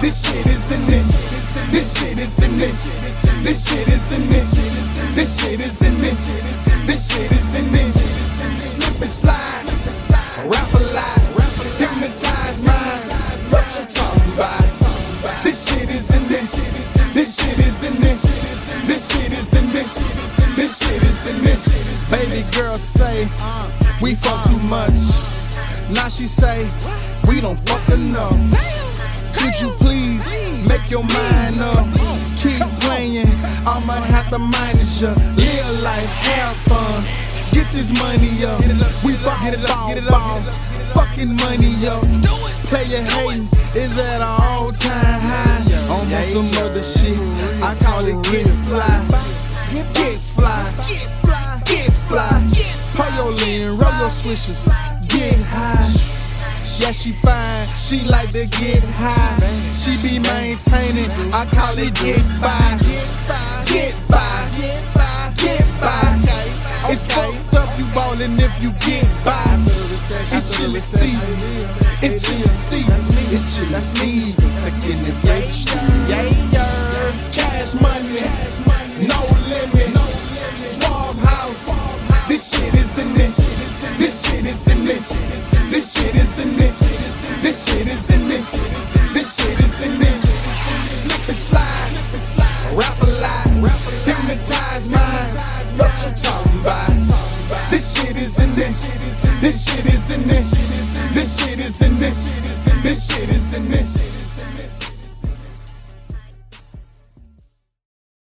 This shit is in it. This shit is in it. This shit is in it. This shit is in it. This shit is in it. Slip and slide. Rap a lot. Hypnotize minds. What you talking about? This shit is in it. This shit is in it. This shit is in it. This shit is in it. Baby girl say we fuck too much. Now she say we don't fuck enough. Could you please make your mind up? Keep playing, I'ma have to manage ya. Live life, have fun. Get this money up. We fuck get it up, get it up. Fucking money up. Player hating is at an all time high. On some other shit, I call it get it fly. Get fly, get fly. Pull your lean, roll your swishes, get high. Yeah, she fine, she like to get high. She be maintaining, I call it get by. Get by, get by. It's fucked up, you ballin' if you get by. It's chilly C, it's chilly C, it's chilly C. Second and yeah. Cash money, no limit. Suave House, this shit is in it. This shit is in it. This shit is in it. And slide. Rap a lot. Hypnotize minds. What you talking about? This shit is in it. This shit is in it. This shit is in it. This shit is in it.